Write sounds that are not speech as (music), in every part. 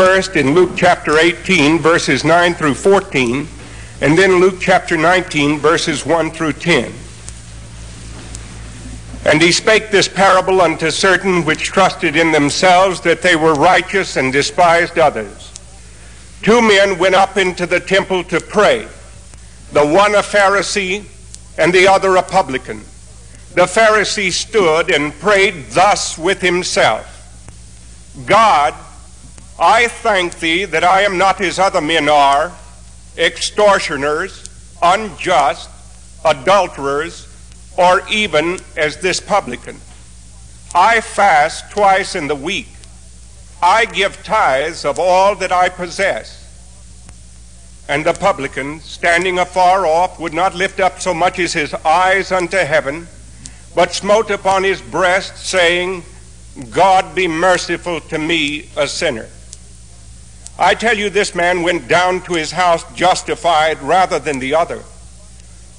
First in Luke chapter 18, verses 9 through 14, and then Luke chapter 19, verses 1 through 10. And he spake this parable unto certain which trusted in themselves that they were righteous and despised others. Two men went up into the temple to pray, the one a Pharisee and the other a publican. The Pharisee stood and prayed thus with himself God, I thank thee that I am not as other men are, extortioners, unjust, adulterers, or even as this publican. I fast twice in the week. I give tithes of all that I possess. And the publican, standing afar off, would not lift up so much as his eyes unto heaven, but smote upon his breast, saying, God be merciful to me, a sinner. I tell you, this man went down to his house justified rather than the other.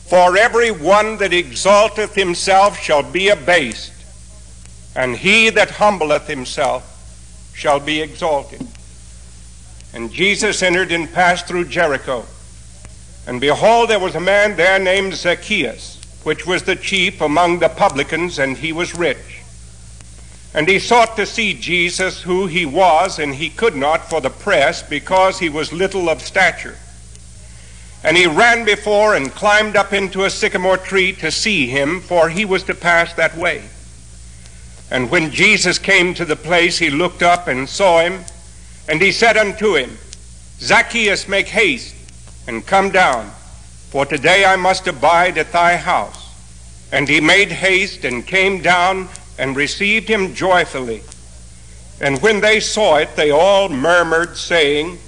For every one that exalteth himself shall be abased, and he that humbleth himself shall be exalted. And Jesus entered and passed through Jericho. And behold, there was a man there named Zacchaeus, which was the chief among the publicans, and he was rich. And he sought to see Jesus, who he was, and he could not for the press, because he was little of stature. And he ran before and climbed up into a sycamore tree to see him, for he was to pass that way. And when Jesus came to the place, he looked up and saw him, and he said unto him, Zacchaeus, make haste and come down, for today I must abide at thy house. And he made haste and came down and received him joyfully. And when they saw it, they all murmured, saying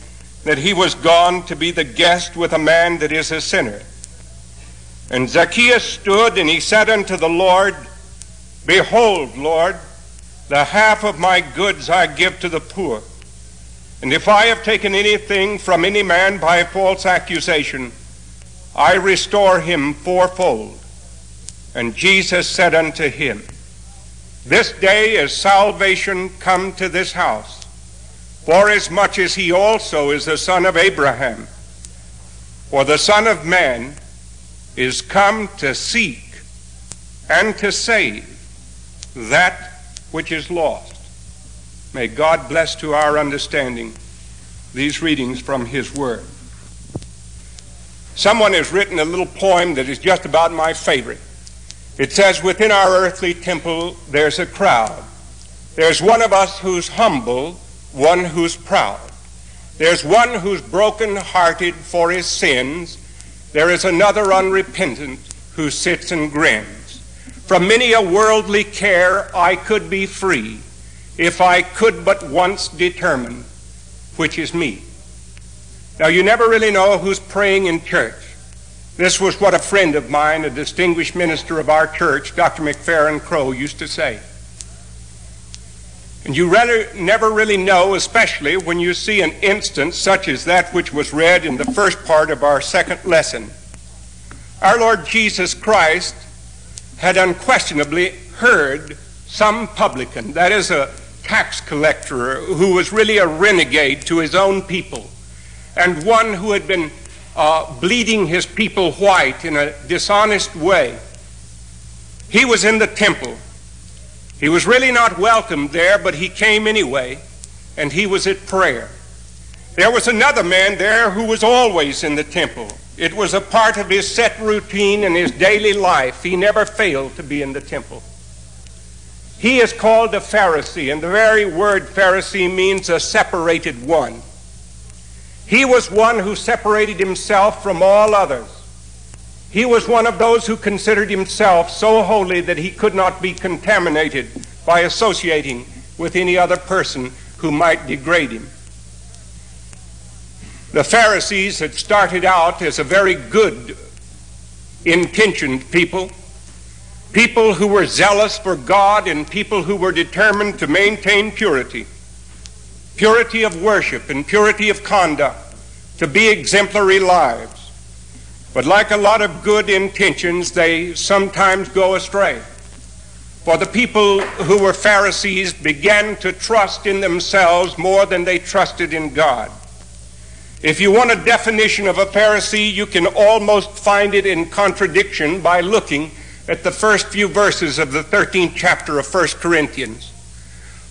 that he was gone to be the guest with a man that is a sinner. And Zacchaeus stood and he said unto the Lord, Behold, Lord, the half of my goods I give to the poor. And if I have taken anything from any man by false accusation, I restore him fourfold. And Jesus said unto him, This day is salvation come to this house, forasmuch as he also is the son of Abraham. For the Son of Man is come to seek and to save that which is lost. May God bless to our understanding these readings from His Word. Someone has written a little poem that is just about my favorite. It says, Within our earthly temple there's a crowd. There's one of us who's humble, one who's proud. There's one who's broken hearted for his sins. There is another unrepentant who sits and grins. From many a worldly care I could be free if I could but once determine which is me. Now, you never really know who's praying in church. This was what a friend of mine, a distinguished minister of our church, Dr. McFerrin Crow, used to say. And you rather, never really know, especially when you see an instance such as that which was read in the first part of our second lesson. Our Lord Jesus Christ had unquestionably heard some publican, that is, a tax collector who was really a renegade to his own people, and one who had been uh, bleeding his people white in a dishonest way. He was in the temple. He was really not welcomed there, but he came anyway, and he was at prayer. There was another man there who was always in the temple. It was a part of his set routine in his daily life. He never failed to be in the temple. He is called a Pharisee, and the very word Pharisee means a separated one. He was one who separated himself from all others. He was one of those who considered himself so holy that he could not be contaminated by associating with any other person who might degrade him. The Pharisees had started out as a very good intentioned people, people who were zealous for God and people who were determined to maintain purity purity of worship and purity of conduct, to be exemplary lives. But like a lot of good intentions, they sometimes go astray. For the people who were Pharisees began to trust in themselves more than they trusted in God. If you want a definition of a Pharisee, you can almost find it in contradiction by looking at the first few verses of the 13th chapter of 1 Corinthians.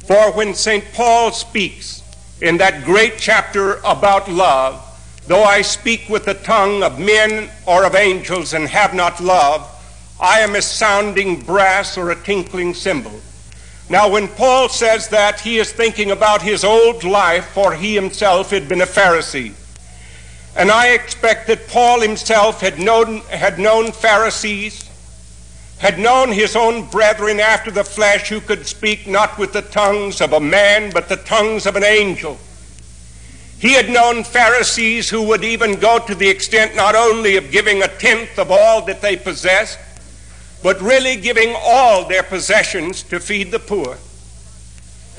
For when St. Paul speaks in that great chapter about love, though I speak with the tongue of men or of angels and have not love, I am a sounding brass or a tinkling cymbal. Now, when Paul says that, he is thinking about his old life, for he himself had been a Pharisee. And I expect that Paul himself had known, had known Pharisees, had known his own brethren after the flesh who could speak not with the tongues of a man, but the tongues of an angel. He had known Pharisees who would even go to the extent not only of giving a tenth of all that they possessed, but really giving all their possessions to feed the poor.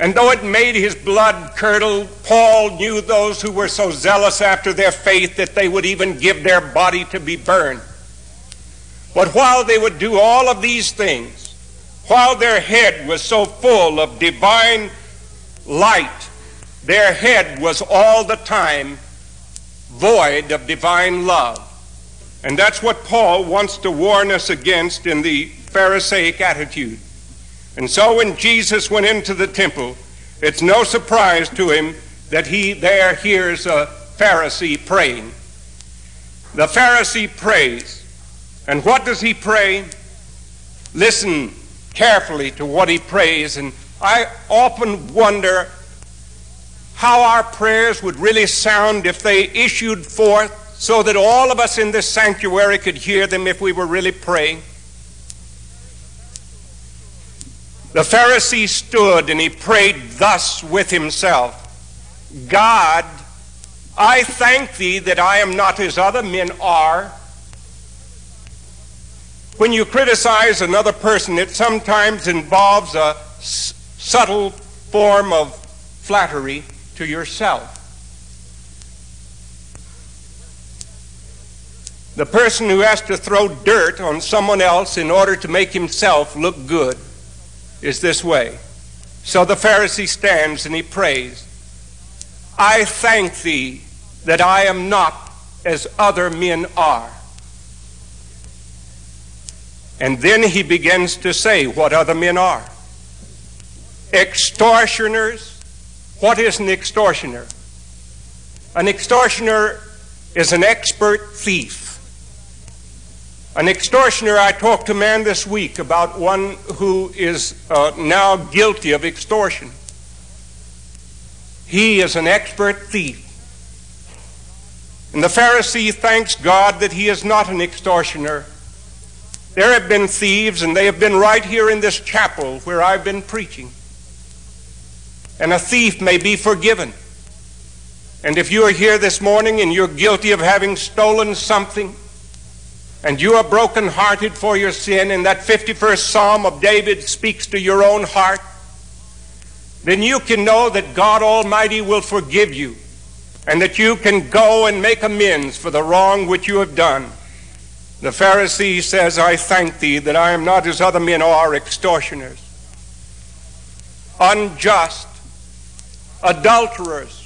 And though it made his blood curdle, Paul knew those who were so zealous after their faith that they would even give their body to be burned. But while they would do all of these things, while their head was so full of divine light, their head was all the time void of divine love. And that's what Paul wants to warn us against in the Pharisaic attitude. And so when Jesus went into the temple, it's no surprise to him that he there hears a Pharisee praying. The Pharisee prays. And what does he pray? Listen carefully to what he prays. And I often wonder how our prayers would really sound if they issued forth so that all of us in this sanctuary could hear them if we were really praying. The Pharisee stood and he prayed thus with himself God, I thank thee that I am not as other men are. When you criticize another person, it sometimes involves a s- subtle form of flattery to yourself. The person who has to throw dirt on someone else in order to make himself look good is this way. So the Pharisee stands and he prays, I thank thee that I am not as other men are. And then he begins to say what other men are. Extortioners. What is an extortioner? An extortioner is an expert thief. An extortioner, I talked to a man this week about one who is uh, now guilty of extortion. He is an expert thief. And the Pharisee thanks God that he is not an extortioner. There have been thieves, and they have been right here in this chapel where I've been preaching. And a thief may be forgiven. And if you are here this morning and you're guilty of having stolen something, and you are broken-hearted for your sin, and that 51st Psalm of David speaks to your own heart, then you can know that God Almighty will forgive you, and that you can go and make amends for the wrong which you have done. The Pharisee says, I thank thee that I am not as other men are, extortioners, unjust, adulterers,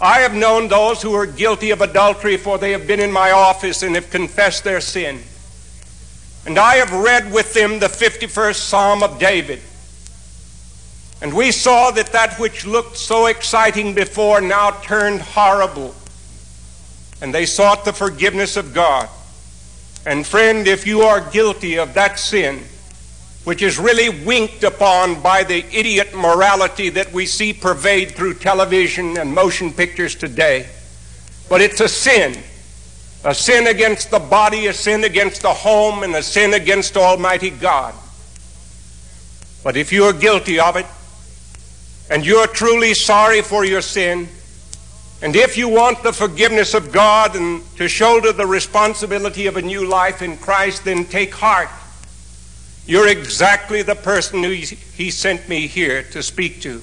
I have known those who are guilty of adultery, for they have been in my office and have confessed their sin. And I have read with them the 51st Psalm of David. And we saw that that which looked so exciting before now turned horrible. And they sought the forgiveness of God. And friend, if you are guilty of that sin, which is really winked upon by the idiot morality that we see pervade through television and motion pictures today. But it's a sin. A sin against the body, a sin against the home, and a sin against Almighty God. But if you are guilty of it, and you're truly sorry for your sin, and if you want the forgiveness of God and to shoulder the responsibility of a new life in Christ, then take heart you're exactly the person who he sent me here to speak to.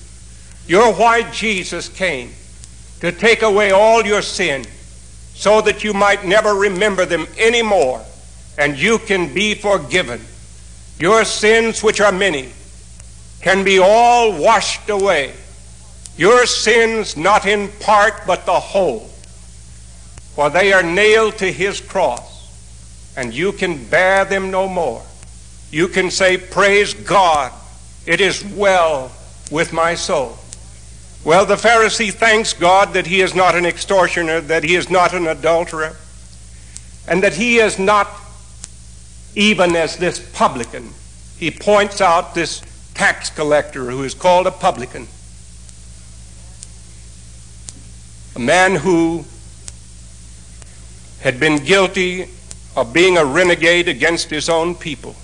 You're why Jesus came, to take away all your sin so that you might never remember them anymore and you can be forgiven. Your sins, which are many, can be all washed away. Your sins, not in part, but the whole. For they are nailed to his cross, and you can bear them no more. You can say, Praise God, it is well with my soul. Well, the Pharisee thanks God that he is not an extortioner, that he is not an adulterer, and that he is not even as this publican. He points out this tax collector who is called a publican, a man who had been guilty of being a renegade against his own people.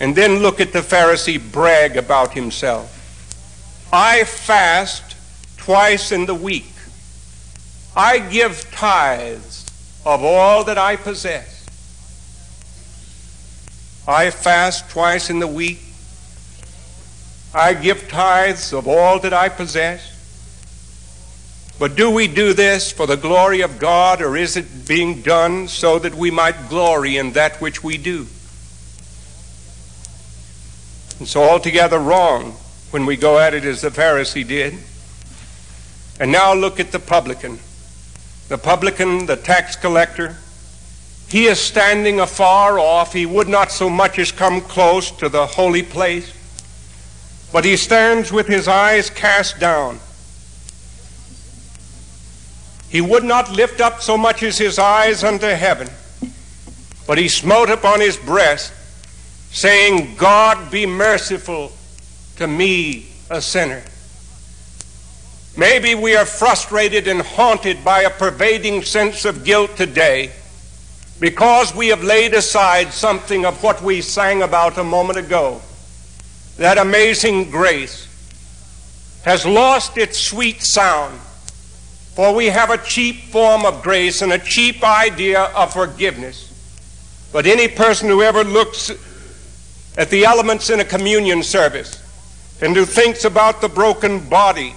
And then look at the Pharisee brag about himself. I fast twice in the week. I give tithes of all that I possess. I fast twice in the week. I give tithes of all that I possess. But do we do this for the glory of God, or is it being done so that we might glory in that which we do? It's altogether wrong when we go at it as the Pharisee did. And now look at the publican. The publican, the tax collector, he is standing afar off. He would not so much as come close to the holy place, but he stands with his eyes cast down. He would not lift up so much as his eyes unto heaven, but he smote upon his breast saying, God be merciful to me, a sinner. Maybe we are frustrated and haunted by a pervading sense of guilt today because we have laid aside something of what we sang about a moment ago. That amazing grace has lost its sweet sound, for we have a cheap form of grace and a cheap idea of forgiveness. But any person who ever looks at the elements in a communion service and who thinks about the broken body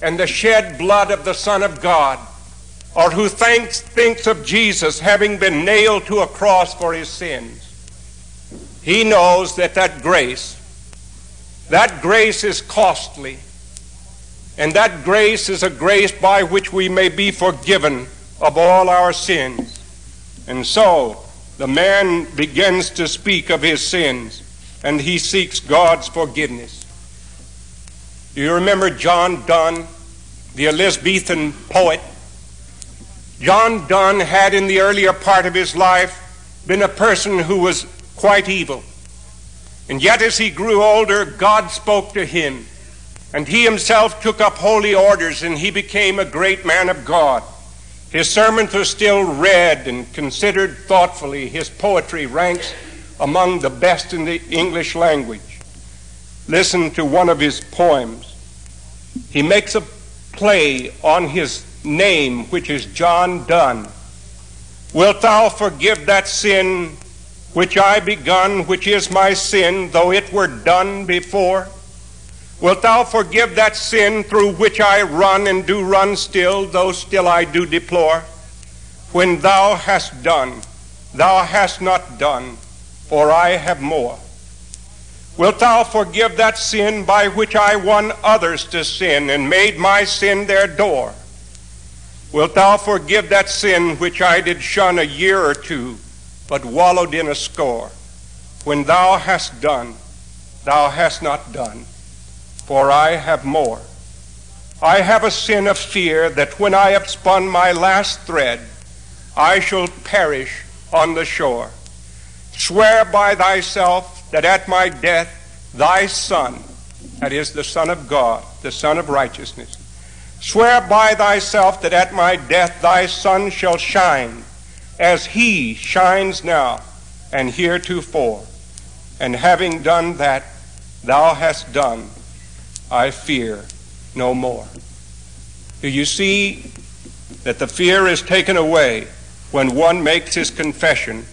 and the shed blood of the Son of God, or who thinks, thinks of Jesus having been nailed to a cross for his sins, he knows that that grace, that grace is costly. And that grace is a grace by which we may be forgiven of all our sins. And so, the man begins to speak of his sins and he seeks God's forgiveness. Do you remember John Donne, the Elizabethan poet? John Donne had in the earlier part of his life been a person who was quite evil. And yet, as he grew older, God spoke to him, and he himself took up holy orders, and he became a great man of God. His sermons are still read and considered thoughtfully. His poetry ranks among the best in the English language. Listen to one of his poems. He makes a play on his name, which is John Donne. Wilt thou forgive that sin which I begun, which is my sin, though it were done before? Wilt thou forgive that sin through which I run and do run still, though still I do deplore? When thou hast done, thou hast not done, for I have more. Wilt thou forgive that sin by which I won others to sin and made my sin their door? Wilt thou forgive that sin which I did shun a year or two, but wallowed in a score? When thou hast done, thou hast not done for I have more. I have a sin of fear that when I have spun my last thread, I shall perish on the shore. Swear by thyself that at my death thy Son, that is the Son of God, the Son of righteousness, swear by thyself that at my death thy Son shall shine as he shines now and heretofore. And having done that, thou hast done I fear no more. Do you see that the fear is taken away when one makes his confession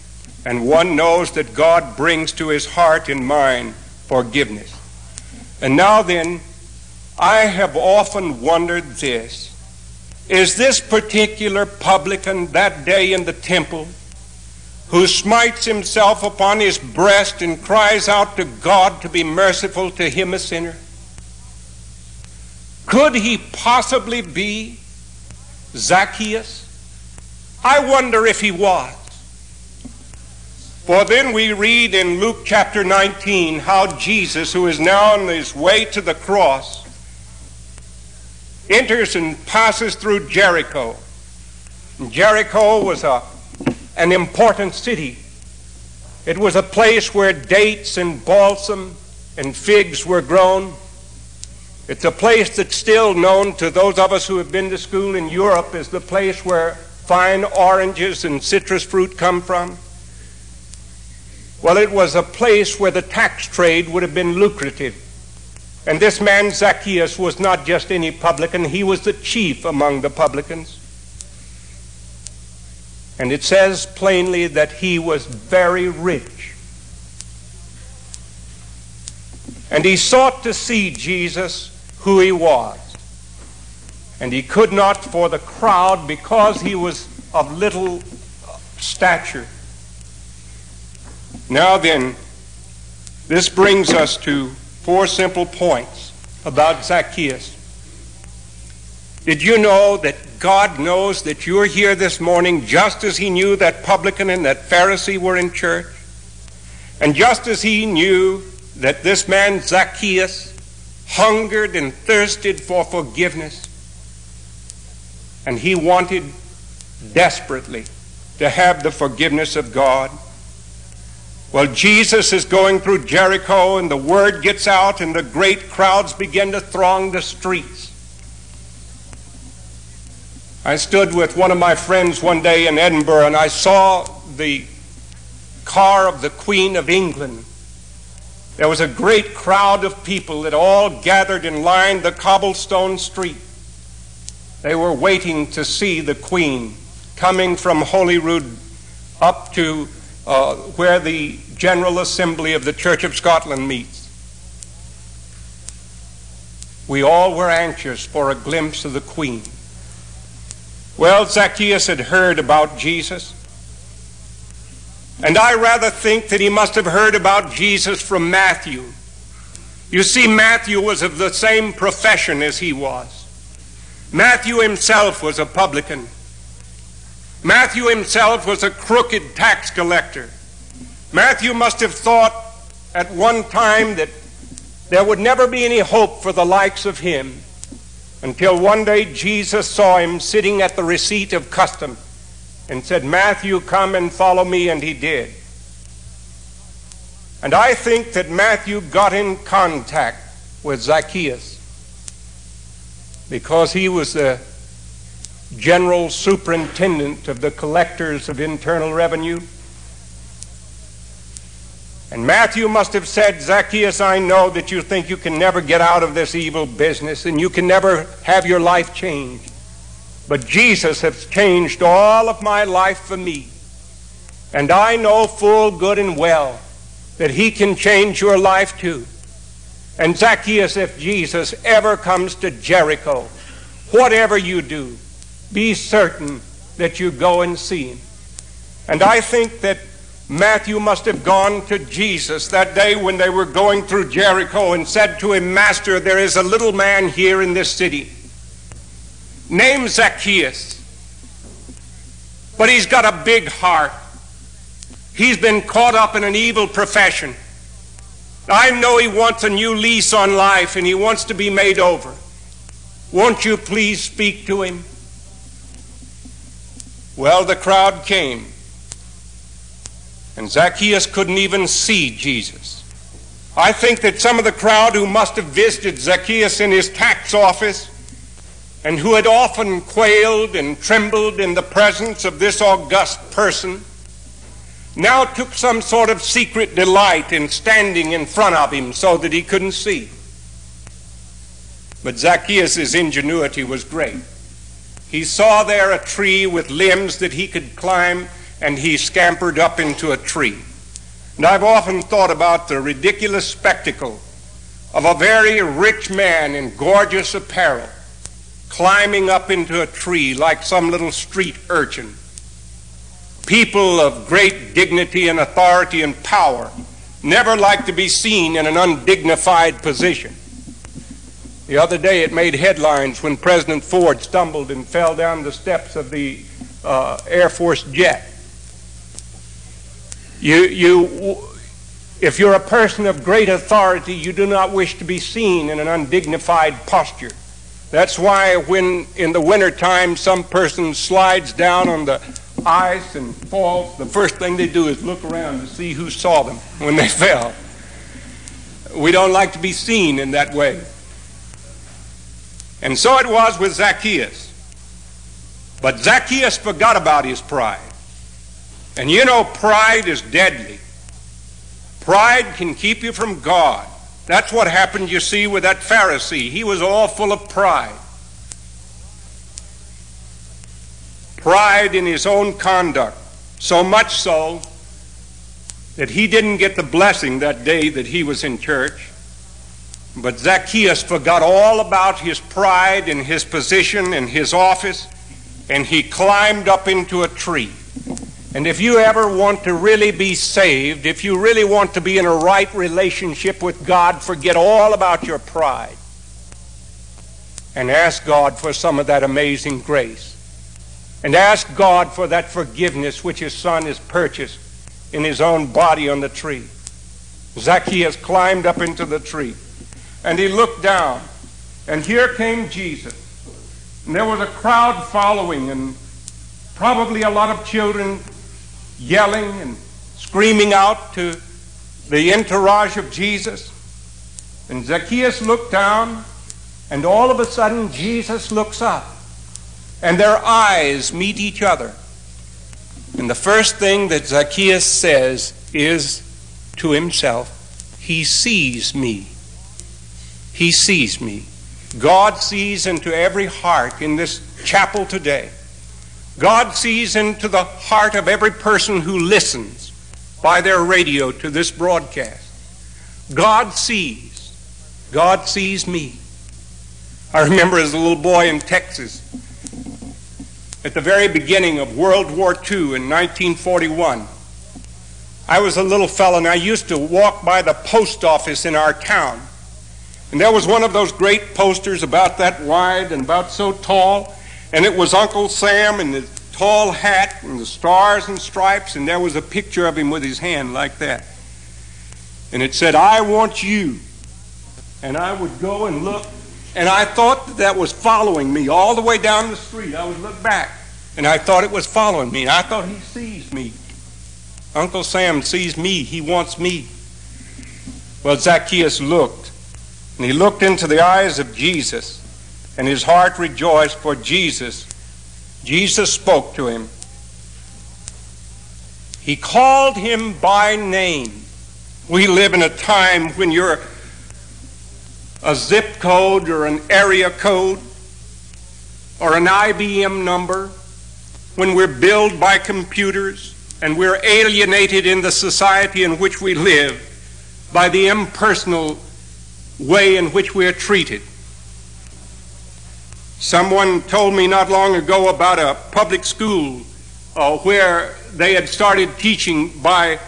and one knows that God brings to his heart and mind forgiveness? And now then, I have often wondered this. Is this particular publican that day in the temple who smites himself upon his breast and cries out to God to be merciful to him, a sinner? Could he possibly be Zacchaeus? I wonder if he was. For then we read in Luke chapter 19 how Jesus, who is now on his way to the cross, enters and passes through Jericho. Jericho was a, an important city. It was a place where dates and balsam and figs were grown. It's a place that's still known to those of us who have been to school in Europe as the place where fine oranges and citrus fruit come from. Well, it was a place where the tax trade would have been lucrative. And this man, Zacchaeus, was not just any publican, he was the chief among the publicans. And it says plainly that he was very rich. And he sought to see Jesus, who he was. And he could not for the crowd because he was of little uh, stature. Now then, this brings us to four simple points about Zacchaeus. Did you know that God knows that you're here this morning just as He knew that publican and that Pharisee were in church? And just as He knew that this man Zacchaeus hungered and thirsted for forgiveness, and he wanted desperately to have the forgiveness of God. Well, Jesus is going through Jericho, and the word gets out, and the great crowds begin to throng the streets. I stood with one of my friends one day in Edinburgh, and I saw the car of the Queen of England. There was a great crowd of people that all gathered and lined the cobblestone street. They were waiting to see the Queen coming from Holyrood up to uh, where the General Assembly of the Church of Scotland meets. We all were anxious for a glimpse of the Queen. Well, Zacchaeus had heard about Jesus. And I rather think that he must have heard about Jesus from Matthew. You see, Matthew was of the same profession as he was. Matthew himself was a publican. Matthew himself was a crooked tax collector. Matthew must have thought at one time that there would never be any hope for the likes of him until one day Jesus saw him sitting at the receipt of custom and said, Matthew, come and follow me, and he did. And I think that Matthew got in contact with Zacchaeus because he was the general superintendent of the collectors of internal revenue. And Matthew must have said, Zacchaeus, I know that you think you can never get out of this evil business and you can never have your life changed. But Jesus has changed all of my life for me. And I know full good and well that he can change your life too. And Zacchaeus, if Jesus ever comes to Jericho, whatever you do, be certain that you go and see him. And I think that Matthew must have gone to Jesus that day when they were going through Jericho and said to him, Master, there is a little man here in this city named Zacchaeus, but he's got a big heart. He's been caught up in an evil profession. I know he wants a new lease on life and he wants to be made over. Won't you please speak to him? Well, the crowd came, and Zacchaeus couldn't even see Jesus. I think that some of the crowd who must have visited Zacchaeus in his tax office and who had often quailed and trembled in the presence of this august person now took some sort of secret delight in standing in front of him so that he couldn't see. But Zacchaeus' ingenuity was great. He saw there a tree with limbs that he could climb, and he scampered up into a tree. And I've often thought about the ridiculous spectacle of a very rich man in gorgeous apparel climbing up into a tree like some little street urchin people of great dignity and authority and power never like to be seen in an undignified position. The other day it made headlines when President Ford stumbled and fell down the steps of the uh, Air Force jet. You, you, if you're a person of great authority, you do not wish to be seen in an undignified posture. That's why when in the wintertime some person slides down on the ice and falls, the first thing they do is look around to see who saw them when they (laughs) fell. We don't like to be seen in that way. And so it was with Zacchaeus. But Zacchaeus forgot about his pride. And you know, pride is deadly. Pride can keep you from God. That's what happened, you see, with that Pharisee. He was all full of pride. Pride in his own conduct. So much so that he didn't get the blessing that day that he was in church. But Zacchaeus forgot all about his pride and his position and his office, and he climbed up into a tree. And if you ever want to really be saved, if you really want to be in a right relationship with God, forget all about your pride and ask God for some of that amazing grace. And ask God for that forgiveness which his son has purchased in his own body on the tree. Zacchaeus climbed up into the tree and he looked down, and here came Jesus. And there was a crowd following, and probably a lot of children yelling and screaming out to the entourage of Jesus. And Zacchaeus looked down, and all of a sudden Jesus looks up, and their eyes meet each other. And the first thing that Zacchaeus says is to himself, He sees me. He sees me. God sees into every heart in this chapel today. God sees into the heart of every person who listens by their radio to this broadcast. God sees. God sees me. I remember as a little boy in Texas, at the very beginning of World War II in 1941, I was a little fellow and I used to walk by the post office in our town. And there was one of those great posters about that wide and about so tall, and it was Uncle Sam in the tall hat and the stars and stripes, and there was a picture of him with his hand like that. And it said, I want you. And I would go and look, and I thought that, that was following me all the way down the street. I would look back, and I thought it was following me, and I thought he sees me. Uncle Sam sees me, he wants me. Well, Zacchaeus looked and he looked into the eyes of Jesus, and his heart rejoiced for Jesus. Jesus spoke to him. He called him by name. We live in a time when you're a zip code or an area code or an IBM number, when we're billed by computers and we're alienated in the society in which we live by the impersonal way in which we are treated. Someone told me not long ago about a public school uh, where they had started teaching by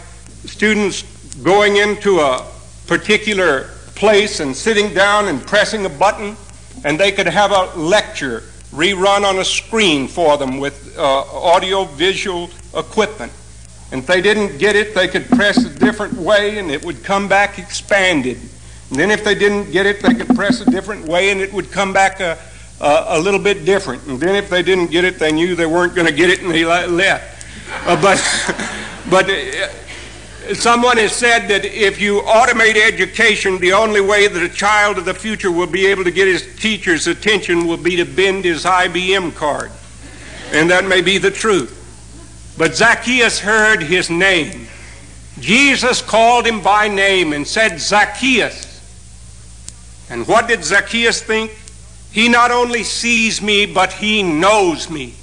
students going into a particular place and sitting down and pressing a button, and they could have a lecture rerun on a screen for them with uh, audio visual equipment. And if they didn't get it, they could press a different way and it would come back expanded. And then if they didn't get it, they could press a different way and it would come back a, a, a little bit different. And then if they didn't get it, they knew they weren't going to get it and they left. Uh, but (laughs) but uh, someone has said that if you automate education, the only way that a child of the future will be able to get his teacher's attention will be to bend his IBM card. And that may be the truth. But Zacchaeus heard his name. Jesus called him by name and said, Zacchaeus. And what did Zacchaeus think? He not only sees me, but he knows me.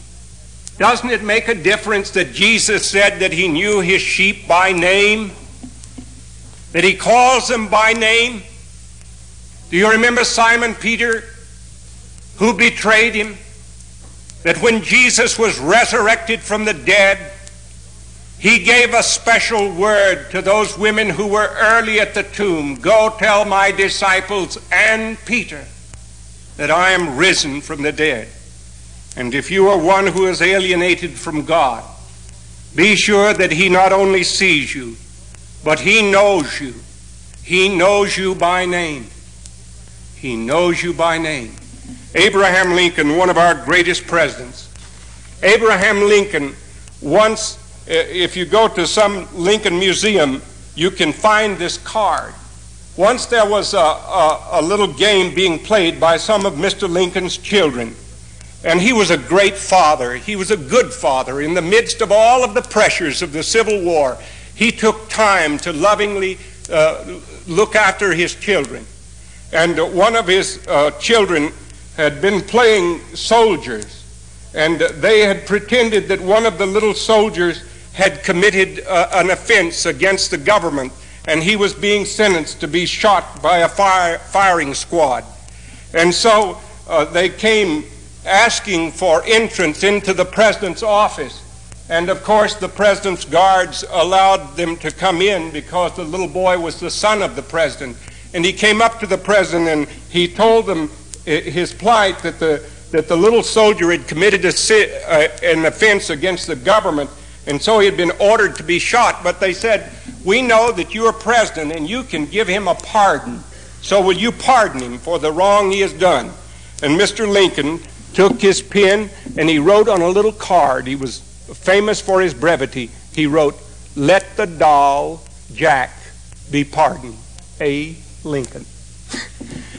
Doesn't it make a difference that Jesus said that he knew his sheep by name? That he calls them by name? Do you remember Simon Peter who betrayed him? That when Jesus was resurrected from the dead, He gave a special word to those women who were early at the tomb Go tell my disciples and Peter that I am risen from the dead. And if you are one who is alienated from God, be sure that He not only sees you, but He knows you. He knows you by name. He knows you by name. Abraham Lincoln, one of our greatest presidents. Abraham Lincoln once eh, if you go to some Lincoln Museum, you can find this card. Once there was a, a, a, little game being played by some of Mr. Lincoln's children, and he was a great father. He was a good father. In the midst of all of the pressures of the Civil War, he took time to lovingly uh, look after his children. And one of his uh, children had been playing soldiers, and they had pretended that one of the little soldiers had committed uh, an offense against the government and he was being sentenced to be shot by a fire, firing squad. And so uh, they came asking for entrance into the president's office. And of course, the president's guards allowed them to come in because the little boy was the son of the president. And he came up to the president and he told them uh, his plight that the, that the little soldier had committed a, uh, an offense against the government and so he had been ordered to be shot, but they said, We know that you are president and you can give him a pardon. So will you pardon him for the wrong he has done? And Mr. Lincoln took his pen and he wrote on a little card. He was famous for his brevity. He wrote, Let the doll Jack be pardoned. A. Lincoln.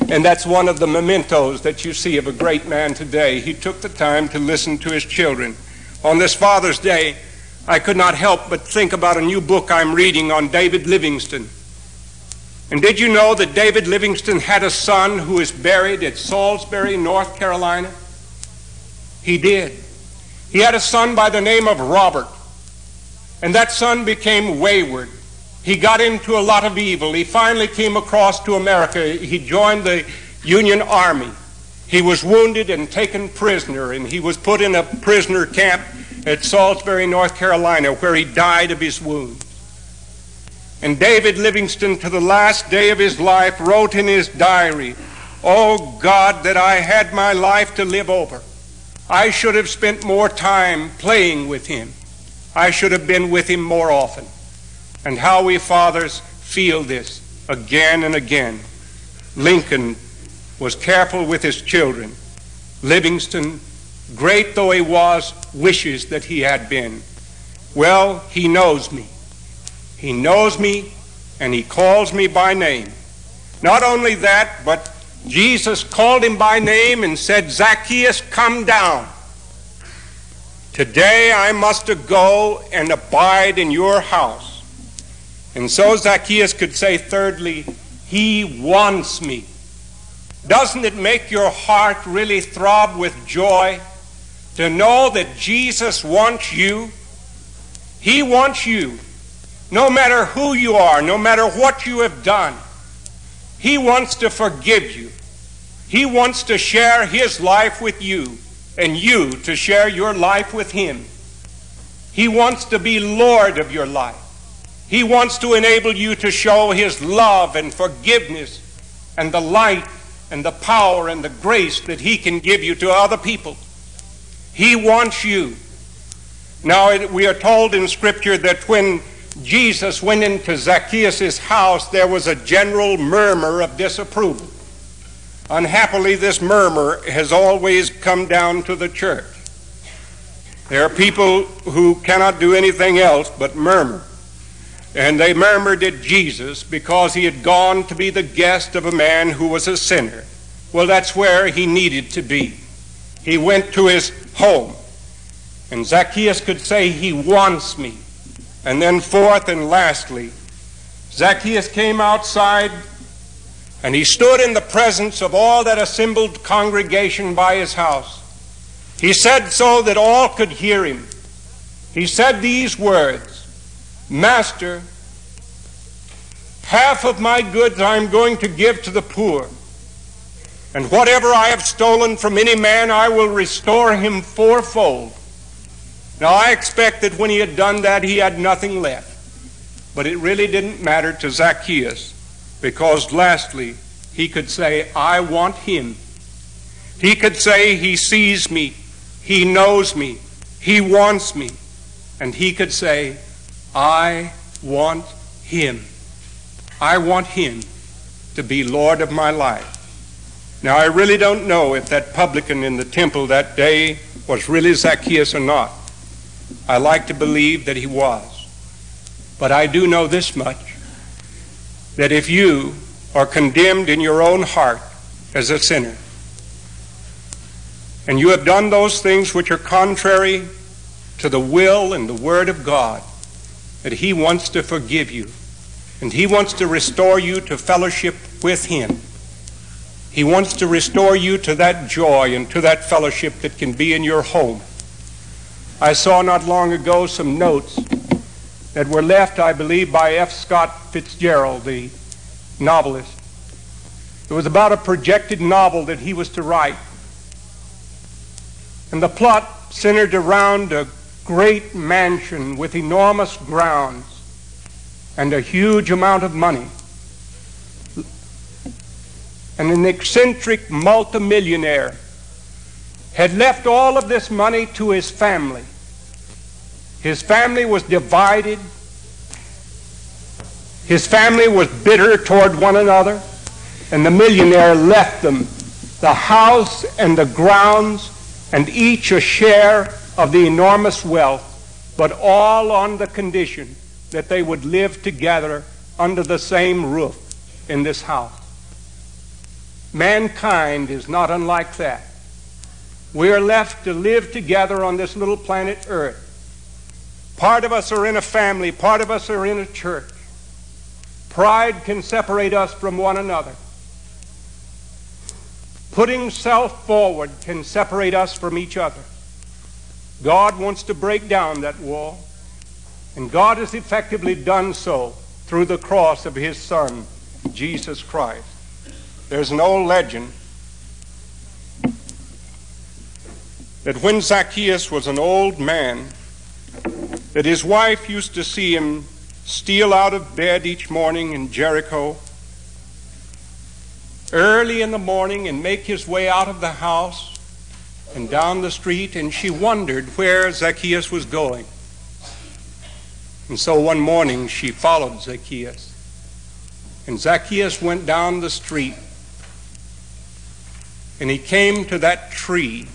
and that's one of the mementos that you see of a great man today. He took the time to listen to his children. On this Father's Day, I could not help but think about a new book I'm reading on David Livingstone. And did you know that David Livingstone had a son who is buried at Salisbury, North Carolina? He did. He had a son by the name of Robert. And that son became wayward. He got into a lot of evil. He finally came across to America. He joined the Union Army. He was wounded and taken prisoner, and he was put in a prisoner camp at Salisbury, North Carolina, where he died of his wounds. And David Livingstone, to the last day of his life, wrote in his diary, Oh God, that I had my life to live over. I should have spent more time playing with him. I should have been with him more often. And how we fathers feel this again and again. Lincoln was careful with his children. Livingstone great though he was, wishes that he had been. Well, he knows me. He knows me and he calls me by name. Not only that, but Jesus called him by name and said, Zacchaeus, come down. Today I must go and abide in your house. And so Zacchaeus could say, thirdly, he wants me. Doesn't it make your heart really throb with joy to know that Jesus wants you. He wants you, no matter who you are, no matter what you have done. He wants to forgive you. He wants to share His life with you, and you to share your life with Him. He wants to be Lord of your life. He wants to enable you to show His love and forgiveness and the light and the power and the grace that He can give you to other people. He wants you. Now, we are told in Scripture that when Jesus went into Zacchaeus' house, there was a general murmur of disapproval. Unhappily, this murmur has always come down to the church. There are people who cannot do anything else but murmur. And they murmured at Jesus because he had gone to be the guest of a man who was a sinner. Well, that's where he needed to be. He went to his home. And Zacchaeus could say, He wants me. And then, fourth and lastly, Zacchaeus came outside and he stood in the presence of all that assembled congregation by his house. He said so that all could hear him. He said these words Master, half of my goods I'm going to give to the poor. And whatever I have stolen from any man, I will restore him fourfold. Now, I expect that when he had done that, he had nothing left. But it really didn't matter to Zacchaeus because, lastly, he could say, I want him. He could say, He sees me, He knows me, He wants me. And he could say, I want him. I want him to be Lord of my life. Now, I really don't know if that publican in the temple that day was really Zacchaeus or not. I like to believe that he was. But I do know this much that if you are condemned in your own heart as a sinner, and you have done those things which are contrary to the will and the word of God, that He wants to forgive you, and He wants to restore you to fellowship with Him. He wants to restore you to that joy and to that fellowship that can be in your home. I saw not long ago some notes that were left, I believe, by F. Scott Fitzgerald, the novelist. It was about a projected novel that he was to write. And the plot centered around a great mansion with enormous grounds and a huge amount of money and an eccentric multimillionaire had left all of this money to his family. His family was divided. His family was bitter toward one another. And the millionaire left them the house and the grounds and each a share of the enormous wealth, but all on the condition that they would live together under the same roof in this house. Mankind is not unlike that. We are left to live together on this little planet Earth. Part of us are in a family, part of us are in a church. Pride can separate us from one another. Putting self forward can separate us from each other. God wants to break down that wall, and God has effectively done so through the cross of His Son, Jesus Christ. There's an old legend that when Zacchaeus was an old man, that his wife used to see him steal out of bed each morning in Jericho early in the morning and make his way out of the house and down the street, and she wondered where Zacchaeus was going. And so one morning she followed Zacchaeus. And Zacchaeus went down the street and he came to that tree,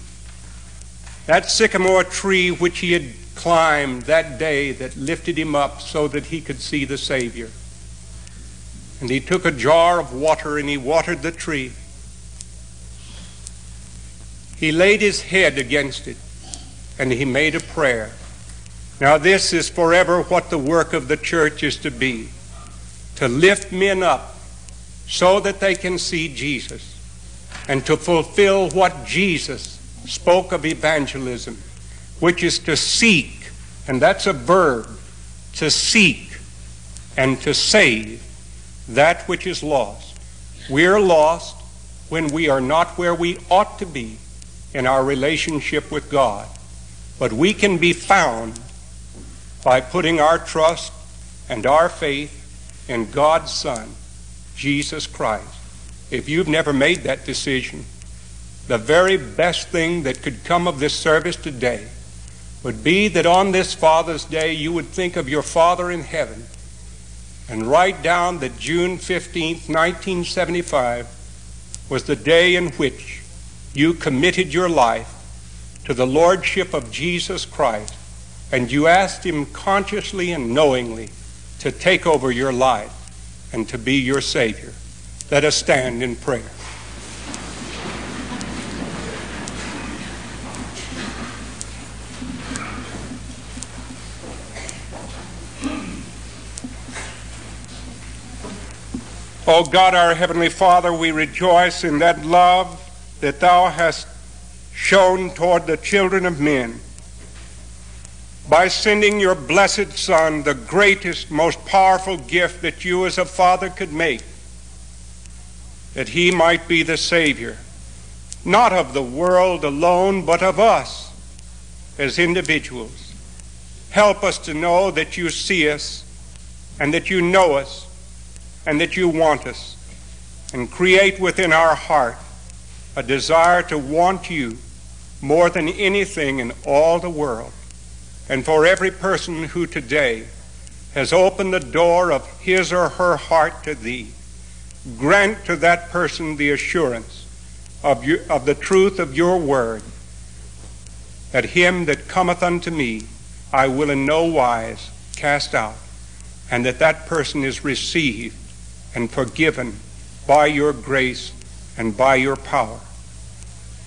that sycamore tree which he had climbed that day that lifted him up so that he could see the Savior. And he took a jar of water and he watered the tree. He laid his head against it and he made a prayer. Now, this is forever what the work of the church is to be to lift men up so that they can see Jesus and to fulfill what Jesus spoke of evangelism, which is to seek, and that's a verb, to seek and to save that which is lost. We are lost when we are not where we ought to be in our relationship with God. But we can be found by putting our trust and our faith in God's Son, Jesus Christ. If you've never made that decision, the very best thing that could come of this service today would be that on this Father's Day you would think of your Father in heaven and write down that June 15, 1975 was the day in which you committed your life to the Lordship of Jesus Christ and you asked Him consciously and knowingly to take over your life and to be your Savior. Let us stand in prayer. O oh God, our Heavenly Father, we rejoice in that love that Thou hast shown toward the children of men by sending your blessed Son, the greatest, most powerful gift that you as a father could make that he might be the Savior, not of the world alone, but of us as individuals. Help us to know that you see us and that you know us and that you want us. And create within our heart a desire to want you more than anything in all the world. And for every person who today has opened the door of his or her heart to thee, grant to that person the assurance of, of the truth of your word, that him that cometh unto me I will in no wise cast out, and that that person is received and forgiven by your grace and by your power.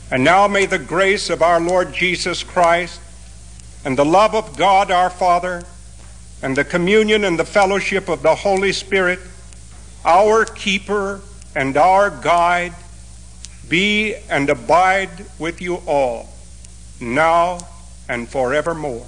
And now may the grace of our Lord Jesus Christ and the love of God our Father and the communion and the fellowship of the Holy Spirit, our keeper and our guide, be and abide with you all, now and forevermore.